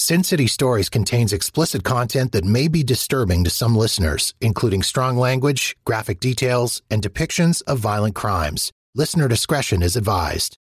Sin City Stories contains explicit content that may be disturbing to some listeners, including strong language, graphic details, and depictions of violent crimes. Listener discretion is advised.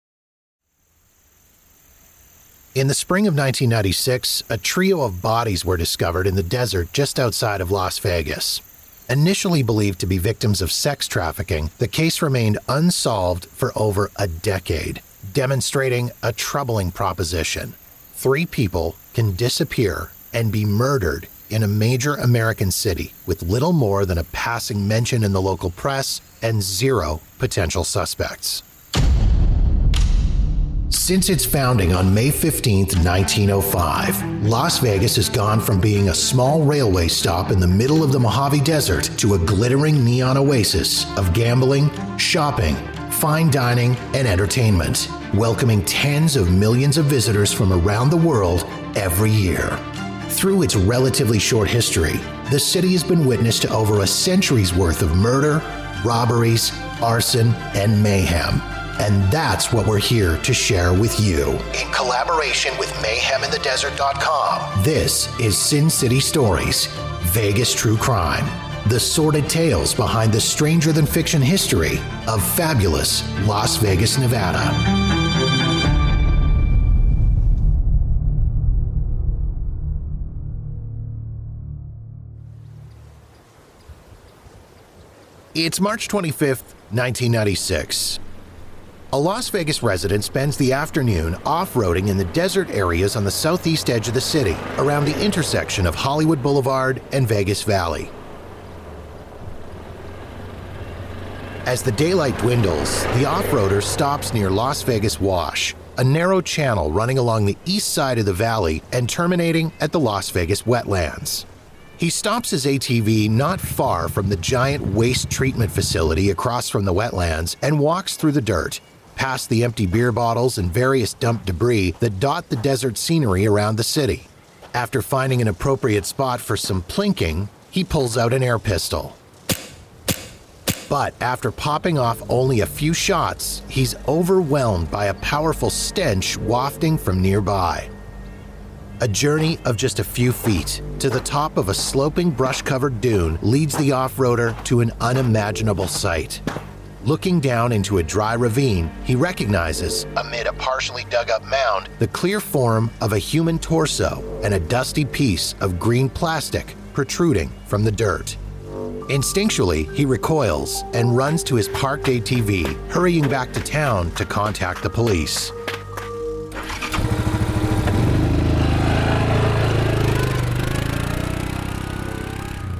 In the spring of 1996, a trio of bodies were discovered in the desert just outside of Las Vegas. Initially believed to be victims of sex trafficking, the case remained unsolved for over a decade, demonstrating a troubling proposition. Three people can disappear and be murdered in a major American city with little more than a passing mention in the local press and zero potential suspects. Since its founding on May 15, 1905, Las Vegas has gone from being a small railway stop in the middle of the Mojave Desert to a glittering neon oasis of gambling, shopping, fine dining, and entertainment, welcoming tens of millions of visitors from around the world every year. Through its relatively short history, the city has been witness to over a century's worth of murder, robberies, arson, and mayhem. And that's what we're here to share with you. In collaboration with mayheminthedesert.com, this is Sin City Stories, Vegas True Crime. The sordid tales behind the stranger than fiction history of fabulous Las Vegas, Nevada. It's March 25th, 1996. A Las Vegas resident spends the afternoon off roading in the desert areas on the southeast edge of the city, around the intersection of Hollywood Boulevard and Vegas Valley. As the daylight dwindles, the off roader stops near Las Vegas Wash, a narrow channel running along the east side of the valley and terminating at the Las Vegas wetlands. He stops his ATV not far from the giant waste treatment facility across from the wetlands and walks through the dirt, past the empty beer bottles and various dumped debris that dot the desert scenery around the city. After finding an appropriate spot for some plinking, he pulls out an air pistol. But after popping off only a few shots, he's overwhelmed by a powerful stench wafting from nearby. A journey of just a few feet to the top of a sloping brush covered dune leads the off roader to an unimaginable sight. Looking down into a dry ravine, he recognizes, amid a partially dug up mound, the clear form of a human torso and a dusty piece of green plastic protruding from the dirt. Instinctually, he recoils and runs to his parked ATV, hurrying back to town to contact the police.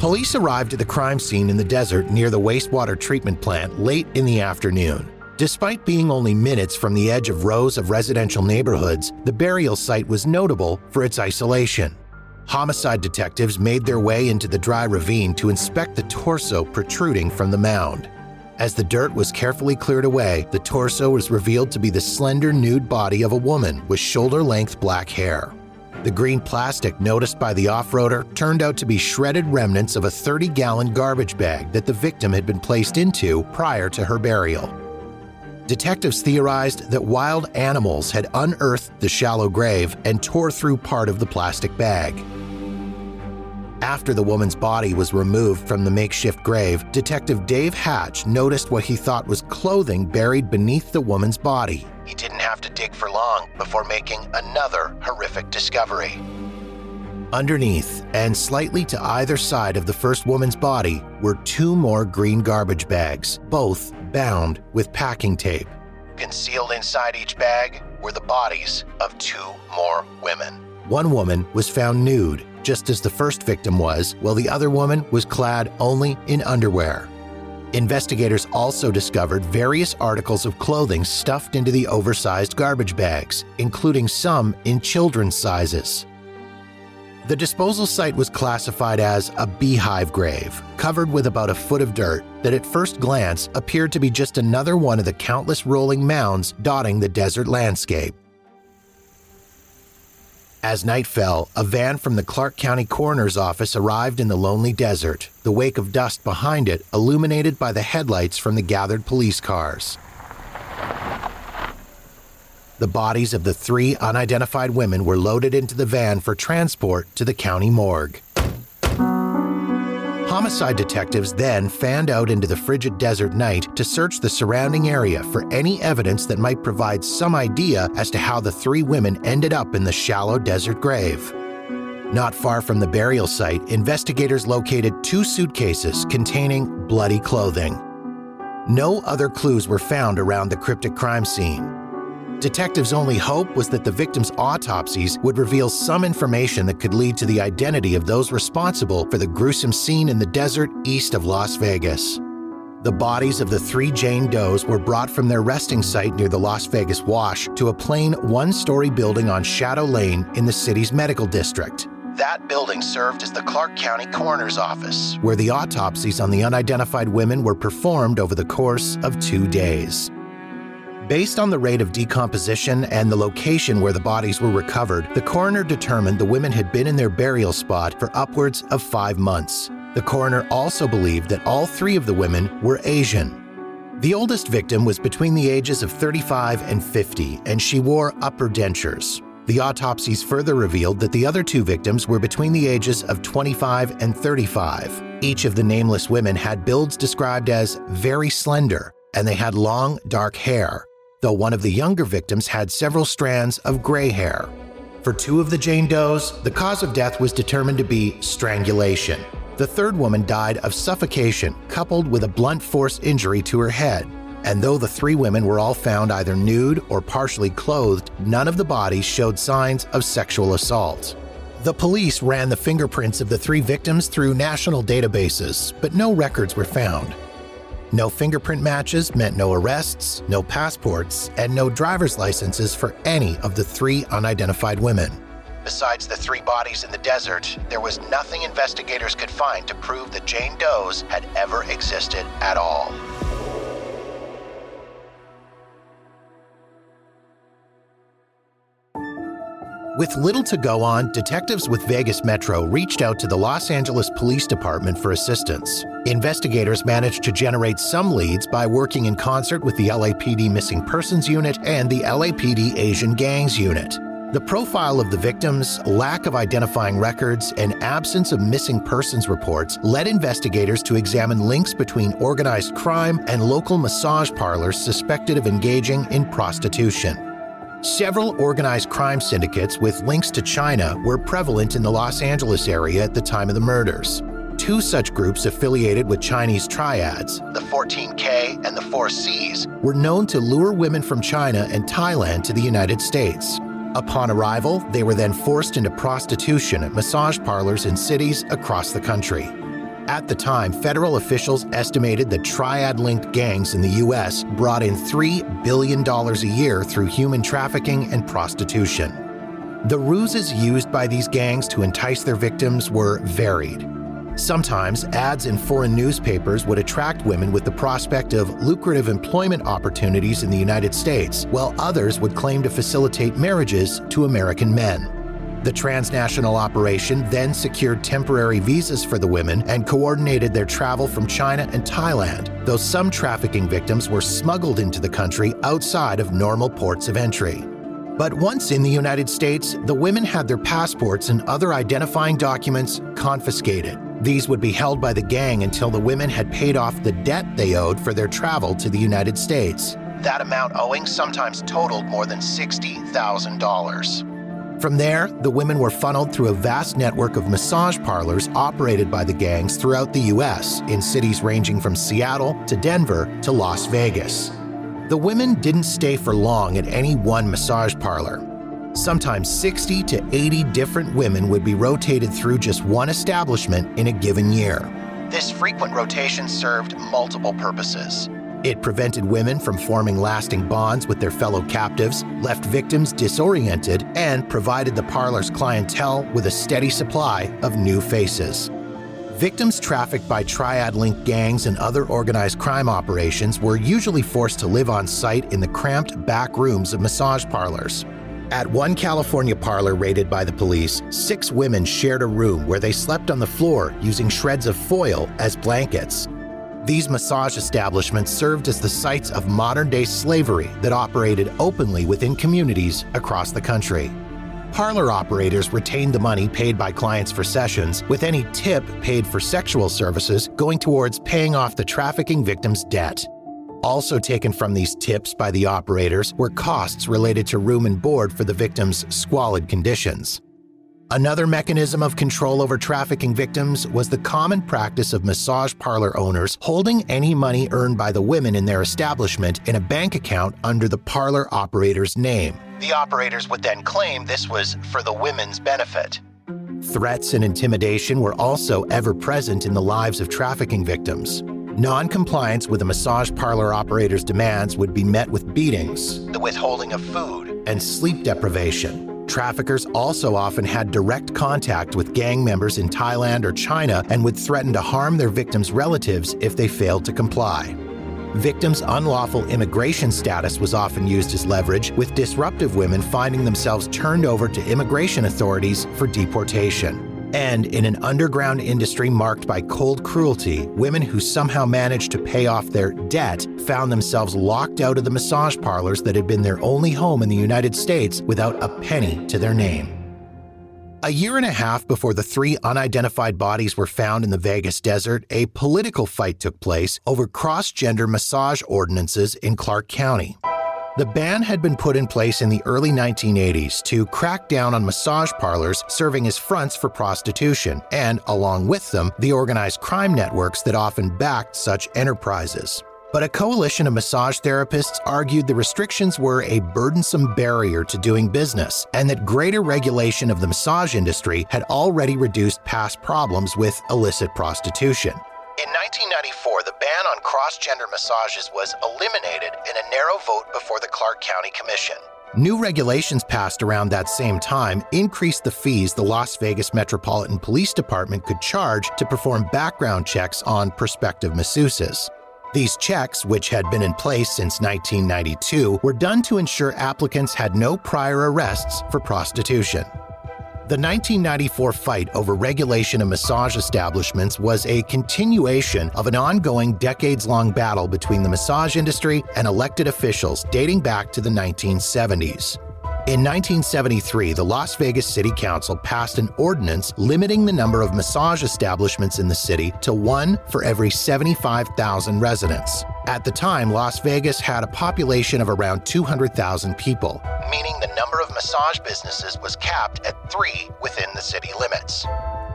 Police arrived at the crime scene in the desert near the wastewater treatment plant late in the afternoon. Despite being only minutes from the edge of rows of residential neighborhoods, the burial site was notable for its isolation. Homicide detectives made their way into the dry ravine to inspect the torso protruding from the mound. As the dirt was carefully cleared away, the torso was revealed to be the slender nude body of a woman with shoulder length black hair. The green plastic noticed by the off roader turned out to be shredded remnants of a 30 gallon garbage bag that the victim had been placed into prior to her burial. Detectives theorized that wild animals had unearthed the shallow grave and tore through part of the plastic bag. After the woman's body was removed from the makeshift grave, Detective Dave Hatch noticed what he thought was clothing buried beneath the woman's body. He didn't have to dig for long before making another horrific discovery. Underneath, and slightly to either side of the first woman's body, were two more green garbage bags, both bound with packing tape. Concealed inside each bag were the bodies of two more women. One woman was found nude, just as the first victim was, while the other woman was clad only in underwear. Investigators also discovered various articles of clothing stuffed into the oversized garbage bags, including some in children's sizes. The disposal site was classified as a beehive grave, covered with about a foot of dirt that at first glance appeared to be just another one of the countless rolling mounds dotting the desert landscape. As night fell, a van from the Clark County Coroner's Office arrived in the lonely desert, the wake of dust behind it illuminated by the headlights from the gathered police cars. the bodies of the three unidentified women were loaded into the van for transport to the county morgue. Homicide detectives then fanned out into the frigid desert night to search the surrounding area for any evidence that might provide some idea as to how the three women ended up in the shallow desert grave. Not far from the burial site, investigators located two suitcases containing bloody clothing. No other clues were found around the cryptic crime scene. Detectives' only hope was that the victims' autopsies would reveal some information that could lead to the identity of those responsible for the gruesome scene in the desert east of Las Vegas. The bodies of the three Jane Does were brought from their resting site near the Las Vegas Wash to a plain one story building on Shadow Lane in the city's medical district. That building served as the Clark County Coroner's Office, where the autopsies on the unidentified women were performed over the course of two days. Based on the rate of decomposition and the location where the bodies were recovered, the coroner determined the women had been in their burial spot for upwards of five months. The coroner also believed that all three of the women were Asian. The oldest victim was between the ages of 35 and 50, and she wore upper dentures. The autopsies further revealed that the other two victims were between the ages of 25 and 35. Each of the nameless women had builds described as very slender, and they had long, dark hair though one of the younger victims had several strands of gray hair. For two of the Jane Does, the cause of death was determined to be strangulation. The third woman died of suffocation coupled with a blunt force injury to her head. And though the three women were all found either nude or partially clothed, none of the bodies showed signs of sexual assault. The police ran the fingerprints of the three victims through national databases, but no records were found. No fingerprint matches meant no arrests, no passports, and no driver's licenses for any of the three unidentified women. Besides the three bodies in the desert, there was nothing investigators could find to prove that Jane Doe's had ever existed at all. With little to go on, detectives with Vegas Metro reached out to the Los Angeles Police Department for assistance. Investigators managed to generate some leads by working in concert with the LAPD Missing Persons Unit and the LAPD Asian Gangs Unit. The profile of the victims, lack of identifying records, and absence of missing persons reports led investigators to examine links between organized crime and local massage parlors suspected of engaging in prostitution. Several organized crime syndicates with links to China were prevalent in the Los Angeles area at the time of the murders. Two such groups affiliated with Chinese triads, the 14K and the Four Seas, were known to lure women from China and Thailand to the United States. Upon arrival, they were then forced into prostitution at massage parlors in cities across the country. At the time, federal officials estimated that triad linked gangs in the U.S. brought in $3 billion a year through human trafficking and prostitution. The ruses used by these gangs to entice their victims were varied. Sometimes ads in foreign newspapers would attract women with the prospect of lucrative employment opportunities in the United States, while others would claim to facilitate marriages to American men. The transnational operation then secured temporary visas for the women and coordinated their travel from China and Thailand, though some trafficking victims were smuggled into the country outside of normal ports of entry. But once in the United States, the women had their passports and other identifying documents confiscated. These would be held by the gang until the women had paid off the debt they owed for their travel to the United States. That amount owing sometimes totaled more than $60,000. From there, the women were funneled through a vast network of massage parlors operated by the gangs throughout the U.S., in cities ranging from Seattle to Denver to Las Vegas. The women didn't stay for long at any one massage parlor. Sometimes 60 to 80 different women would be rotated through just one establishment in a given year. This frequent rotation served multiple purposes. It prevented women from forming lasting bonds with their fellow captives, left victims disoriented, and provided the parlor's clientele with a steady supply of new faces. Victims trafficked by triad linked gangs and other organized crime operations were usually forced to live on site in the cramped back rooms of massage parlors. At one California parlor raided by the police, six women shared a room where they slept on the floor using shreds of foil as blankets. These massage establishments served as the sites of modern day slavery that operated openly within communities across the country. Parlor operators retained the money paid by clients for sessions, with any tip paid for sexual services going towards paying off the trafficking victim's debt. Also taken from these tips by the operators were costs related to room and board for the victim's squalid conditions. Another mechanism of control over trafficking victims was the common practice of massage parlor owners holding any money earned by the women in their establishment in a bank account under the parlor operator's name. The operators would then claim this was for the women's benefit. Threats and intimidation were also ever present in the lives of trafficking victims. Non compliance with a massage parlor operator's demands would be met with beatings, the withholding of food, and sleep deprivation. Traffickers also often had direct contact with gang members in Thailand or China and would threaten to harm their victims' relatives if they failed to comply. Victims' unlawful immigration status was often used as leverage, with disruptive women finding themselves turned over to immigration authorities for deportation. And in an underground industry marked by cold cruelty, women who somehow managed to pay off their debt found themselves locked out of the massage parlors that had been their only home in the United States without a penny to their name. A year and a half before the three unidentified bodies were found in the Vegas desert, a political fight took place over cross gender massage ordinances in Clark County. The ban had been put in place in the early 1980s to crack down on massage parlors serving as fronts for prostitution, and along with them, the organized crime networks that often backed such enterprises. But a coalition of massage therapists argued the restrictions were a burdensome barrier to doing business, and that greater regulation of the massage industry had already reduced past problems with illicit prostitution. In 1994, the ban on cross gender massages was eliminated in a narrow vote before the Clark County Commission. New regulations passed around that same time increased the fees the Las Vegas Metropolitan Police Department could charge to perform background checks on prospective masseuses. These checks, which had been in place since 1992, were done to ensure applicants had no prior arrests for prostitution. The 1994 fight over regulation of massage establishments was a continuation of an ongoing decades long battle between the massage industry and elected officials dating back to the 1970s. In 1973, the Las Vegas City Council passed an ordinance limiting the number of massage establishments in the city to one for every 75,000 residents. At the time, Las Vegas had a population of around 200,000 people, meaning the number of massage businesses was capped at three within the city limits.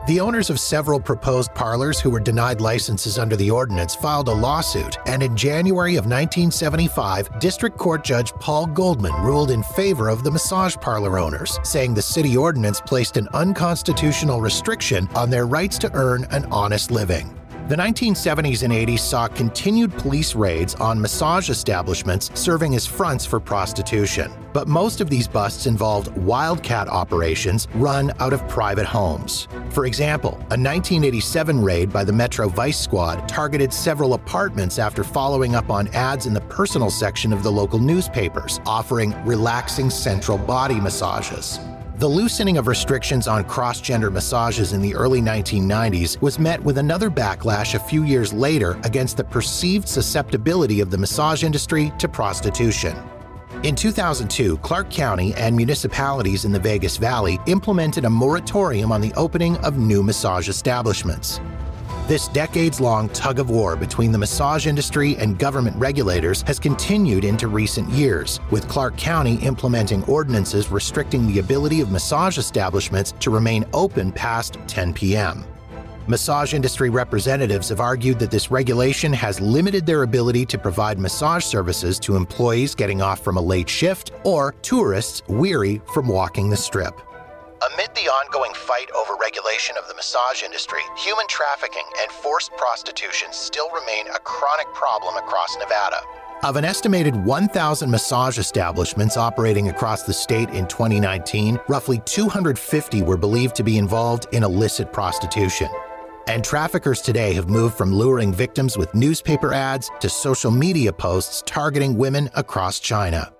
The owners of several proposed parlors who were denied licenses under the ordinance filed a lawsuit, and in January of 1975, District Court Judge Paul Goldman ruled in favor of the massage parlor owners, saying the city ordinance placed an unconstitutional restriction on their rights to earn an honest living. The 1970s and 80s saw continued police raids on massage establishments serving as fronts for prostitution. But most of these busts involved wildcat operations run out of private homes. For example, a 1987 raid by the Metro Vice Squad targeted several apartments after following up on ads in the personal section of the local newspapers offering relaxing central body massages. The loosening of restrictions on cross gender massages in the early 1990s was met with another backlash a few years later against the perceived susceptibility of the massage industry to prostitution. In 2002, Clark County and municipalities in the Vegas Valley implemented a moratorium on the opening of new massage establishments. This decades long tug of war between the massage industry and government regulators has continued into recent years, with Clark County implementing ordinances restricting the ability of massage establishments to remain open past 10 p.m. Massage industry representatives have argued that this regulation has limited their ability to provide massage services to employees getting off from a late shift or tourists weary from walking the strip. Amid the ongoing fight over regulation of the massage industry, human trafficking and forced prostitution still remain a chronic problem across Nevada. Of an estimated 1,000 massage establishments operating across the state in 2019, roughly 250 were believed to be involved in illicit prostitution. And traffickers today have moved from luring victims with newspaper ads to social media posts targeting women across China.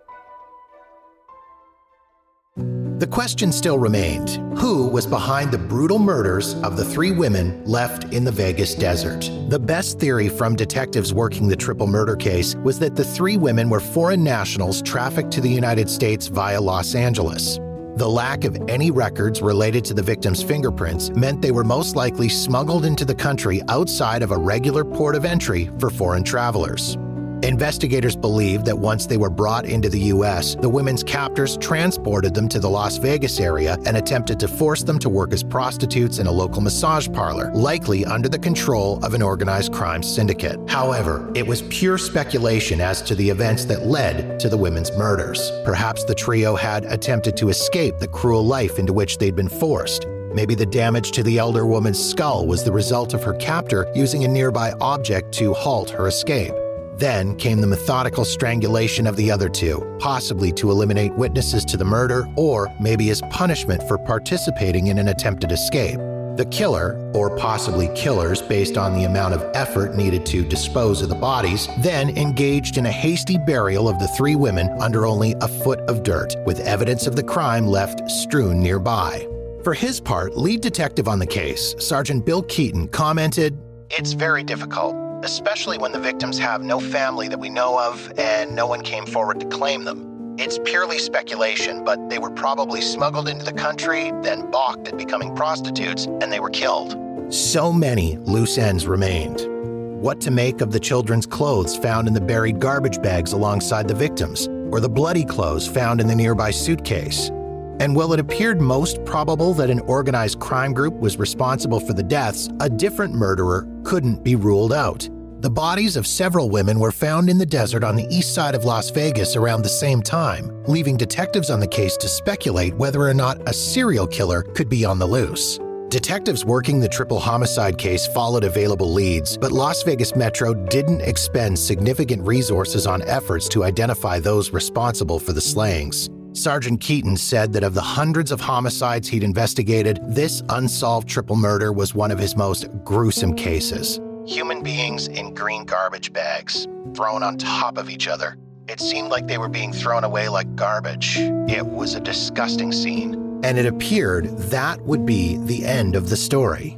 The question still remained who was behind the brutal murders of the three women left in the Vegas desert? The best theory from detectives working the triple murder case was that the three women were foreign nationals trafficked to the United States via Los Angeles. The lack of any records related to the victims' fingerprints meant they were most likely smuggled into the country outside of a regular port of entry for foreign travelers. Investigators believe that once they were brought into the U.S., the women's captors transported them to the Las Vegas area and attempted to force them to work as prostitutes in a local massage parlor, likely under the control of an organized crime syndicate. However, it was pure speculation as to the events that led to the women's murders. Perhaps the trio had attempted to escape the cruel life into which they'd been forced. Maybe the damage to the elder woman's skull was the result of her captor using a nearby object to halt her escape. Then came the methodical strangulation of the other two, possibly to eliminate witnesses to the murder or maybe as punishment for participating in an attempted escape. The killer, or possibly killers based on the amount of effort needed to dispose of the bodies, then engaged in a hasty burial of the three women under only a foot of dirt, with evidence of the crime left strewn nearby. For his part, lead detective on the case, Sergeant Bill Keaton, commented It's very difficult especially when the victims have no family that we know of and no one came forward to claim them. It's purely speculation, but they were probably smuggled into the country, then balked at becoming prostitutes, and they were killed. So many loose ends remained. What to make of the children's clothes found in the buried garbage bags alongside the victims, or the bloody clothes found in the nearby suitcase? And while it appeared most probable that an organized crime group was responsible for the deaths, a different murderer couldn't be ruled out. The bodies of several women were found in the desert on the east side of Las Vegas around the same time, leaving detectives on the case to speculate whether or not a serial killer could be on the loose. Detectives working the triple homicide case followed available leads, but Las Vegas Metro didn't expend significant resources on efforts to identify those responsible for the slayings. Sergeant Keaton said that of the hundreds of homicides he'd investigated, this unsolved triple murder was one of his most gruesome cases. Human beings in green garbage bags, thrown on top of each other. It seemed like they were being thrown away like garbage. It was a disgusting scene. And it appeared that would be the end of the story.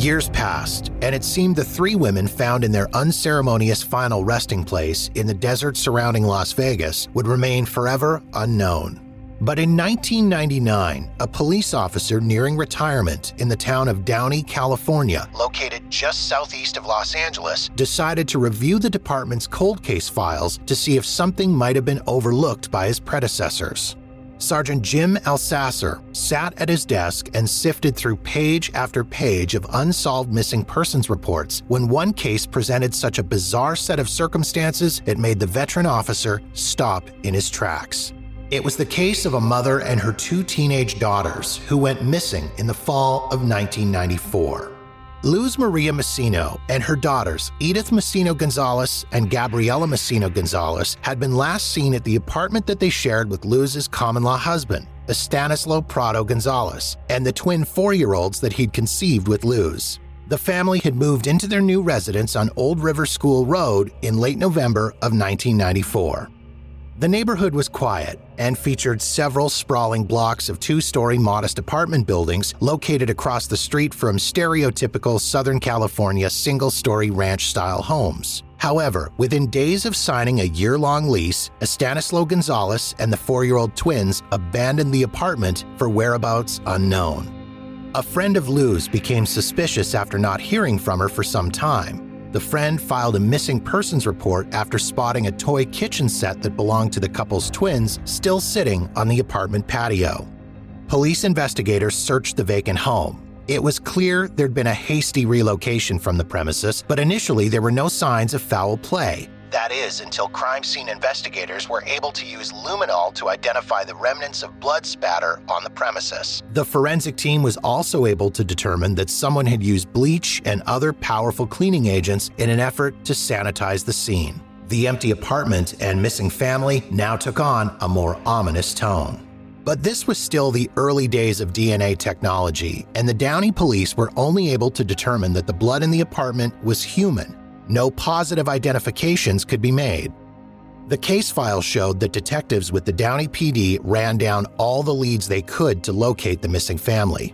Years passed, and it seemed the three women found in their unceremonious final resting place in the desert surrounding Las Vegas would remain forever unknown. But in 1999, a police officer nearing retirement in the town of Downey, California, located just southeast of Los Angeles, decided to review the department's cold case files to see if something might have been overlooked by his predecessors. Sergeant Jim Elsasser sat at his desk and sifted through page after page of unsolved missing persons reports when one case presented such a bizarre set of circumstances it made the veteran officer stop in his tracks. It was the case of a mother and her two teenage daughters who went missing in the fall of 1994. Luz Maria Mucino and her daughters, Edith Mucino Gonzalez and Gabriela Mucino Gonzalez, had been last seen at the apartment that they shared with Luz's common law husband, Estanislao Prado Gonzalez, and the twin four year olds that he'd conceived with Luz. The family had moved into their new residence on Old River School Road in late November of 1994. The neighborhood was quiet and featured several sprawling blocks of two story modest apartment buildings located across the street from stereotypical Southern California single story ranch style homes. However, within days of signing a year long lease, Estanislao Gonzalez and the four year old twins abandoned the apartment for whereabouts unknown. A friend of Luz became suspicious after not hearing from her for some time the friend filed a missing persons report after spotting a toy kitchen set that belonged to the couple's twins still sitting on the apartment patio. Police investigators searched the vacant home. It was clear there'd been a hasty relocation from the premises, but initially there were no signs of foul play. That is, until crime scene investigators were able to use luminol to identify the remnants of blood spatter on the premises. The forensic team was also able to determine that someone had used bleach and other powerful cleaning agents in an effort to sanitize the scene. The empty apartment and missing family now took on a more ominous tone. But this was still the early days of DNA technology, and the Downey police were only able to determine that the blood in the apartment was human. No positive identifications could be made. The case file showed that detectives with the Downey PD ran down all the leads they could to locate the missing family.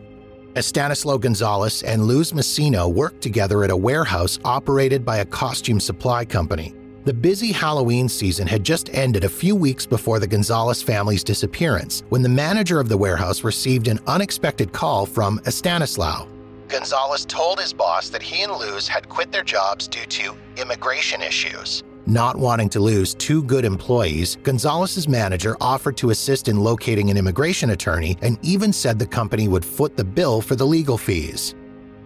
Estanislao Gonzalez and Luz Mucino worked together at a warehouse operated by a costume supply company. The busy Halloween season had just ended a few weeks before the Gonzalez family's disappearance when the manager of the warehouse received an unexpected call from Estanislao. Gonzalez told his boss that he and Luz had quit their jobs due to immigration issues. Not wanting to lose two good employees, Gonzalez's manager offered to assist in locating an immigration attorney and even said the company would foot the bill for the legal fees.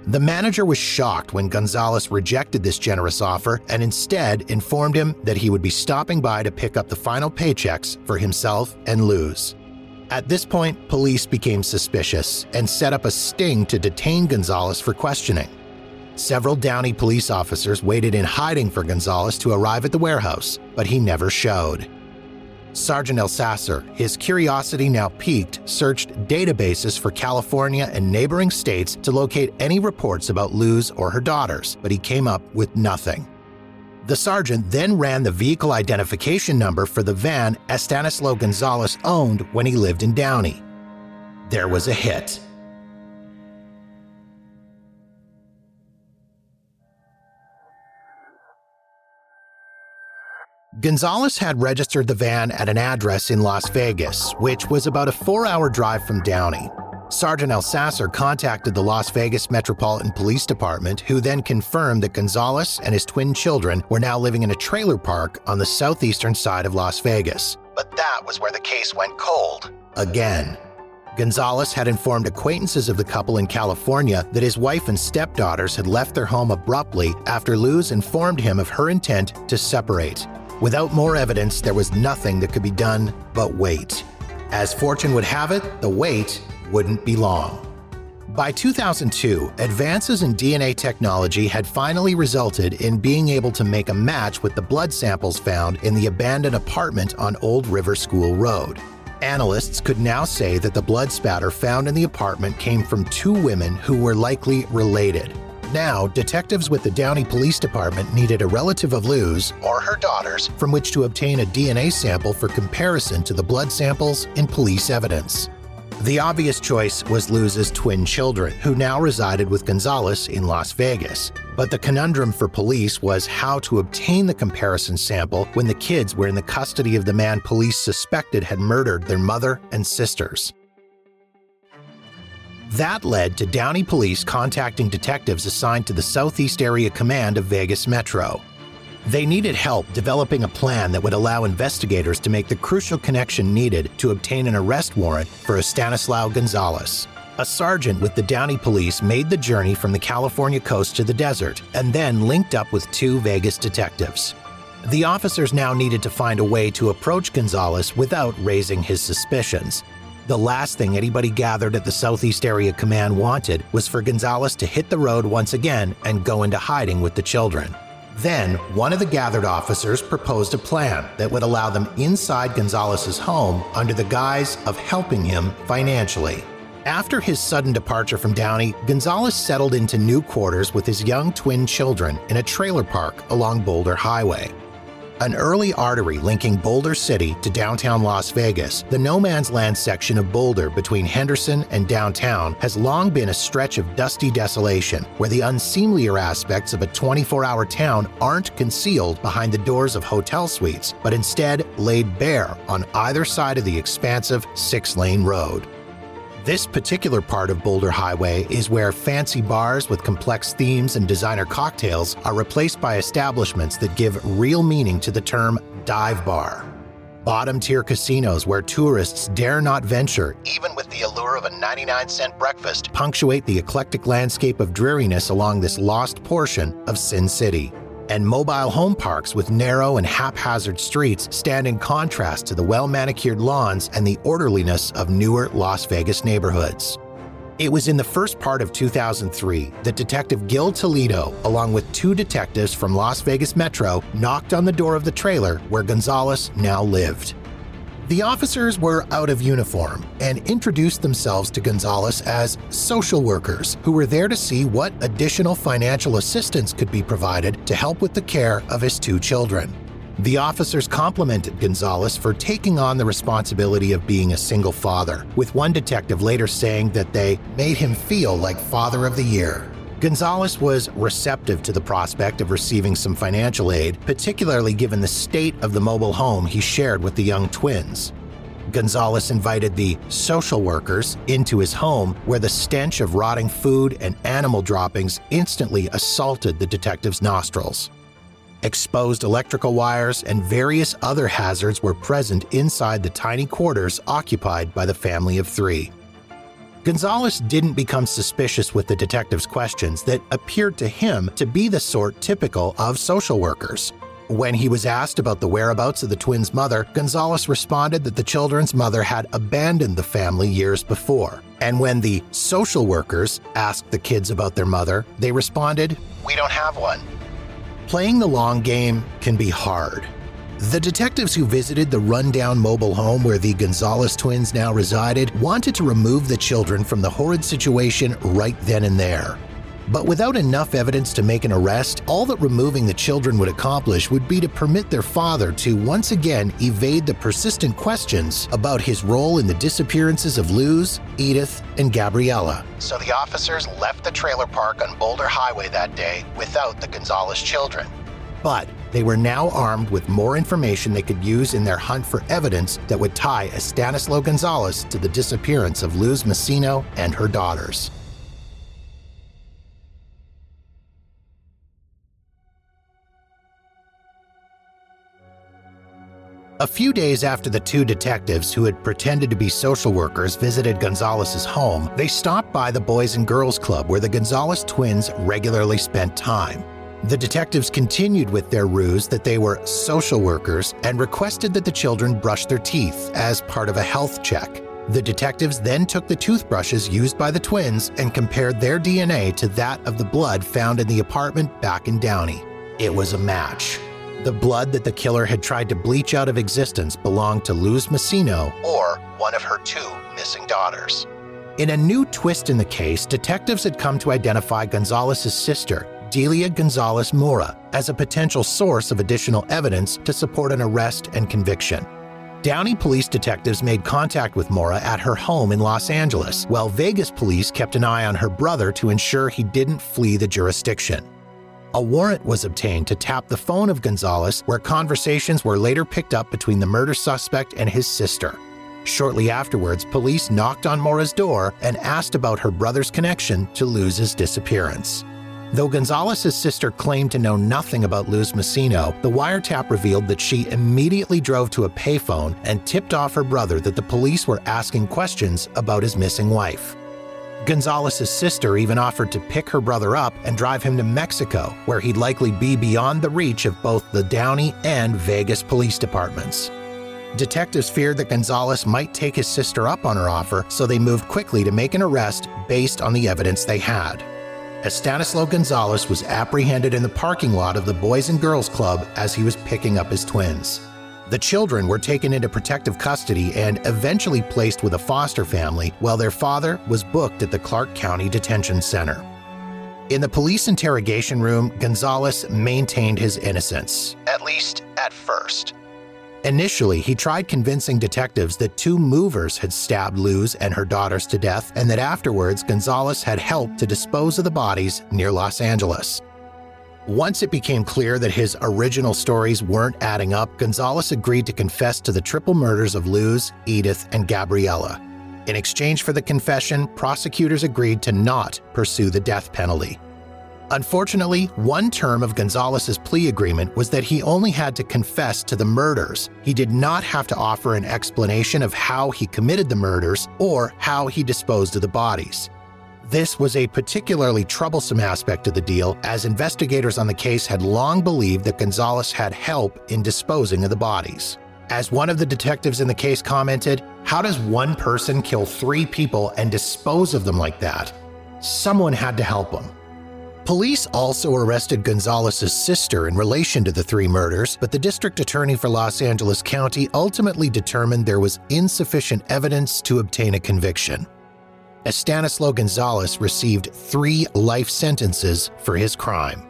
The manager was shocked when Gonzalez rejected this generous offer and instead informed him that he would be stopping by to pick up the final paychecks for himself and Luz. At this point, police became suspicious and set up a sting to detain Gonzalez for questioning. Several Downey police officers waited in hiding for Gonzalez to arrive at the warehouse, but he never showed. Sergeant Elsasser, his curiosity now piqued, searched databases for California and neighboring states to locate any reports about Luz or her daughters, but he came up with nothing. The sergeant then ran the vehicle identification number for the van Estanislao Gonzalez owned when he lived in Downey. There was a hit. Gonzalez had registered the van at an address in Las Vegas, which was about a four hour drive from Downey. Sergeant Elsasser contacted the Las Vegas Metropolitan Police Department, who then confirmed that Gonzalez and his twin children were now living in a trailer park on the southeastern side of Las Vegas. But that was where the case went cold. Again. Gonzalez had informed acquaintances of the couple in California that his wife and stepdaughters had left their home abruptly after Luz informed him of her intent to separate. Without more evidence, there was nothing that could be done but wait. As fortune would have it, the wait wouldn't be long. By 2002, advances in DNA technology had finally resulted in being able to make a match with the blood samples found in the abandoned apartment on Old River School Road. Analysts could now say that the blood spatter found in the apartment came from two women who were likely related. Now, detectives with the Downey Police Department needed a relative of Luz, or her daughters, from which to obtain a DNA sample for comparison to the blood samples in police evidence. The obvious choice was Luz's twin children, who now resided with Gonzalez in Las Vegas. But the conundrum for police was how to obtain the comparison sample when the kids were in the custody of the man police suspected had murdered their mother and sisters. That led to Downey Police contacting detectives assigned to the Southeast Area Command of Vegas Metro. They needed help developing a plan that would allow investigators to make the crucial connection needed to obtain an arrest warrant for Estanislao Gonzalez. A sergeant with the Downey Police made the journey from the California coast to the desert and then linked up with two Vegas detectives. The officers now needed to find a way to approach Gonzalez without raising his suspicions, the last thing anybody gathered at the Southeast Area Command wanted was for Gonzalez to hit the road once again and go into hiding with the children. Then, one of the gathered officers proposed a plan that would allow them inside Gonzalez's home under the guise of helping him financially. After his sudden departure from Downey, Gonzalez settled into new quarters with his young twin children in a trailer park along Boulder Highway. An early artery linking Boulder City to downtown Las Vegas, the no man's land section of Boulder between Henderson and downtown has long been a stretch of dusty desolation where the unseemlier aspects of a 24 hour town aren't concealed behind the doors of hotel suites, but instead laid bare on either side of the expansive six lane road. This particular part of Boulder Highway is where fancy bars with complex themes and designer cocktails are replaced by establishments that give real meaning to the term dive bar. bottom tier casinos where tourists dare not venture, even with the allure of a 99 cent breakfast, punctuate the eclectic landscape of dreariness along this lost portion of Sin City. And mobile home parks with narrow and haphazard streets stand in contrast to the well manicured lawns and the orderliness of newer Las Vegas neighborhoods. It was in the first part of 2003 that Detective Gil Toledo, along with two detectives from Las Vegas Metro, knocked on the door of the trailer where Gonzalez now lived. The officers were out of uniform and introduced themselves to Gonzalez as social workers who were there to see what additional financial assistance could be provided to help with the care of his two children. The officers complimented Gonzalez for taking on the responsibility of being a single father, with one detective later saying that they made him feel like Father of the Year. Gonzalez was receptive to the prospect of receiving some financial aid, particularly given the state of the mobile home he shared with the young twins. Gonzalez invited the social workers into his home, where the stench of rotting food and animal droppings instantly assaulted the detective's nostrils. Exposed electrical wires and various other hazards were present inside the tiny quarters occupied by the family of three. Gonzalez didn't become suspicious with the detective's questions that appeared to him to be the sort typical of social workers. When he was asked about the whereabouts of the twins' mother, Gonzalez responded that the children's mother had abandoned the family years before. And when the social workers asked the kids about their mother, they responded, We don't have one. Playing the long game can be hard. The detectives who visited the rundown mobile home where the Gonzalez twins now resided wanted to remove the children from the horrid situation right then and there. But without enough evidence to make an arrest, all that removing the children would accomplish would be to permit their father to once again evade the persistent questions about his role in the disappearances of Luz, Edith, and Gabriela. So the officers left the trailer park on Boulder Highway that day without the Gonzalez children. But they were now armed with more information they could use in their hunt for evidence that would tie Estanislao Gonzalez to the disappearance of Luz Mucino and her daughters. A few days after the two detectives who had pretended to be social workers visited Gonzalez's home, they stopped by the Boys and Girls Club where the Gonzalez twins regularly spent time. The detectives continued with their ruse that they were social workers and requested that the children brush their teeth as part of a health check. The detectives then took the toothbrushes used by the twins and compared their DNA to that of the blood found in the apartment back in Downey. It was a match. The blood that the killer had tried to bleach out of existence belonged to Luz Mucino or one of her two missing daughters. In a new twist in the case, detectives had come to identify Gonzalez's sister, Delia Gonzalez Mora, as a potential source of additional evidence to support an arrest and conviction. Downey police detectives made contact with Mora at her home in Los Angeles, while Vegas police kept an eye on her brother to ensure he didn't flee the jurisdiction. A warrant was obtained to tap the phone of Gonzalez, where conversations were later picked up between the murder suspect and his sister. Shortly afterwards, police knocked on Mora's door and asked about her brother's connection to Luz's disappearance. Though Gonzalez's sister claimed to know nothing about Luz Mucino, the wiretap revealed that she immediately drove to a payphone and tipped off her brother that the police were asking questions about his missing wife. Gonzalez's sister even offered to pick her brother up and drive him to Mexico, where he'd likely be beyond the reach of both the Downey and Vegas police departments. Detectives feared that Gonzalez might take his sister up on her offer, so they moved quickly to make an arrest based on the evidence they had. Estanislao Gonzalez was apprehended in the parking lot of the Boys and Girls Club as he was picking up his twins. The children were taken into protective custody and eventually placed with a foster family, while their father was booked at the Clark County Detention Center. In the police interrogation room, Gonzalez maintained his innocence, at least at first. Initially, he tried convincing detectives that two movers had stabbed Luz and her daughters to death, and that afterwards Gonzalez had helped to dispose of the bodies near Los Angeles. Once it became clear that his original stories weren't adding up, Gonzalez agreed to confess to the triple murders of Luz, Edith, and Gabriela. In exchange for the confession, prosecutors agreed to not pursue the death penalty. Unfortunately, one term of Gonzalez's plea agreement was that he only had to confess to the murders. He did not have to offer an explanation of how he committed the murders or how he disposed of the bodies. This was a particularly troublesome aspect of the deal, as investigators on the case had long believed that Gonzalez had help in disposing of the bodies. As one of the detectives in the case commented, How does one person kill three people and dispose of them like that? Someone had to help him. Police also arrested Gonzalez's sister in relation to the three murders, but the district attorney for Los Angeles County ultimately determined there was insufficient evidence to obtain a conviction. Estanislao Gonzalez received three life sentences for his crime.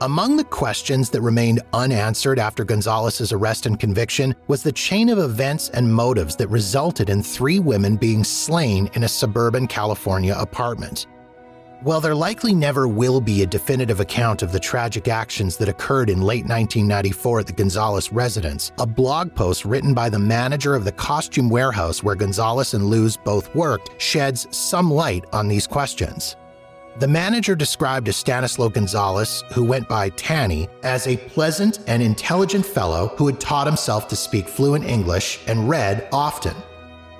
Among the questions that remained unanswered after Gonzalez's arrest and conviction was the chain of events and motives that resulted in three women being slain in a suburban California apartment. While there likely never will be a definitive account of the tragic actions that occurred in late 1994 at the Gonzalez residence, a blog post written by the manager of the costume warehouse where Gonzalez and Luz both worked sheds some light on these questions. The manager described Estanislao Gonzalez, who went by Tanny, as a pleasant and intelligent fellow who had taught himself to speak fluent English and read often.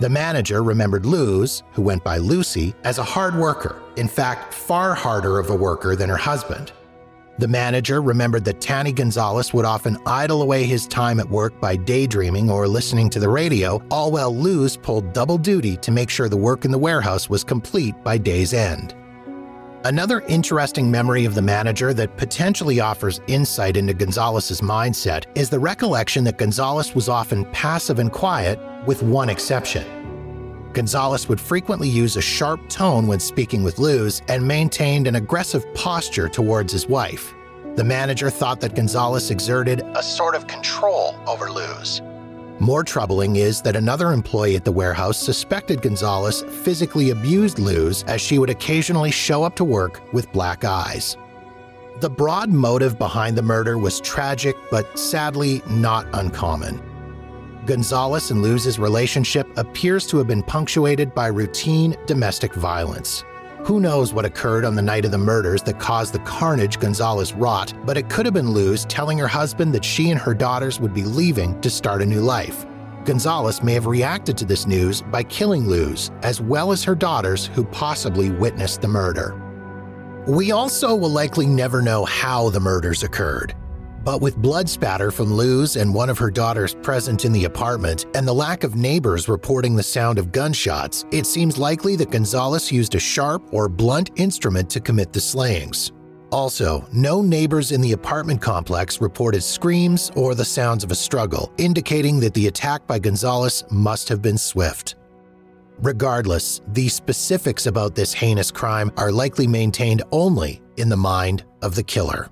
The manager remembered Luz, who went by Lucy, as a hard worker, in fact, far harder of a worker than her husband. The manager remembered that Tanny Gonzalez would often idle away his time at work by daydreaming or listening to the radio, all while Luz pulled double duty to make sure the work in the warehouse was complete by day's end. Another interesting memory of the manager that potentially offers insight into Gonzalez's mindset is the recollection that Gonzalez was often passive and quiet, with one exception. Gonzalez would frequently use a sharp tone when speaking with Luz and maintained an aggressive posture towards his wife. The manager thought that Gonzalez exerted a sort of control over Luz. More troubling is that another employee at the warehouse suspected Gonzalez physically abused Luz as she would occasionally show up to work with black eyes. The broad motive behind the murder was tragic, but sadly not uncommon. Gonzalez and Luz's relationship appears to have been punctuated by routine domestic violence. Who knows what occurred on the night of the murders that caused the carnage Gonzalez wrought, but it could have been Luz telling her husband that she and her daughters would be leaving to start a new life. Gonzalez may have reacted to this news by killing Luz, as well as her daughters who possibly witnessed the murder. We also will likely never know how the murders occurred. But with blood spatter from Luz and one of her daughters present in the apartment, and the lack of neighbors reporting the sound of gunshots, it seems likely that Gonzalez used a sharp or blunt instrument to commit the slayings. Also, no neighbors in the apartment complex reported screams or the sounds of a struggle, indicating that the attack by Gonzalez must have been swift. Regardless, the specifics about this heinous crime are likely maintained only in the mind of the killer.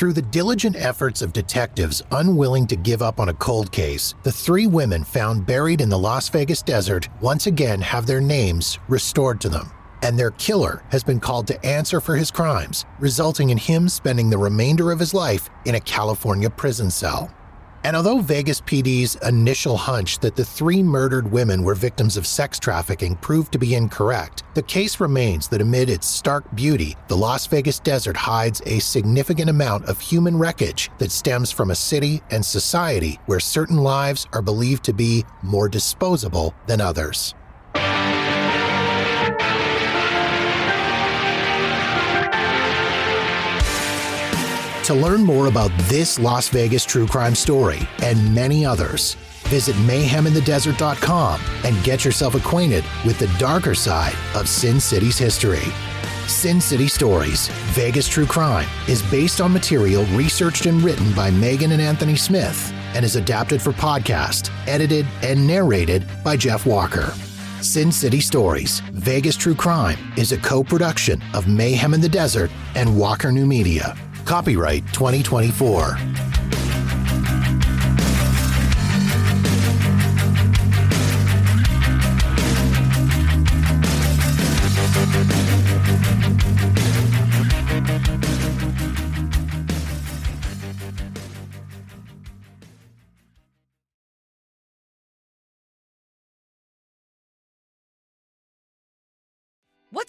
Through the diligent efforts of detectives unwilling to give up on a cold case, the three women found buried in the Las Vegas desert once again have their names restored to them. And their killer has been called to answer for his crimes, resulting in him spending the remainder of his life in a California prison cell. And although Vegas PD's initial hunch that the three murdered women were victims of sex trafficking proved to be incorrect, the case remains that amid its stark beauty, the Las Vegas desert hides a significant amount of human wreckage that stems from a city and society where certain lives are believed to be more disposable than others. To learn more about this Las Vegas true crime story and many others, visit mayheminthedesert.com and get yourself acquainted with the darker side of Sin City's history. Sin City Stories, Vegas True Crime, is based on material researched and written by Megan and Anthony Smith and is adapted for podcast, edited, and narrated by Jeff Walker. Sin City Stories, Vegas True Crime is a co production of Mayhem in the Desert and Walker New Media. Copyright 2024.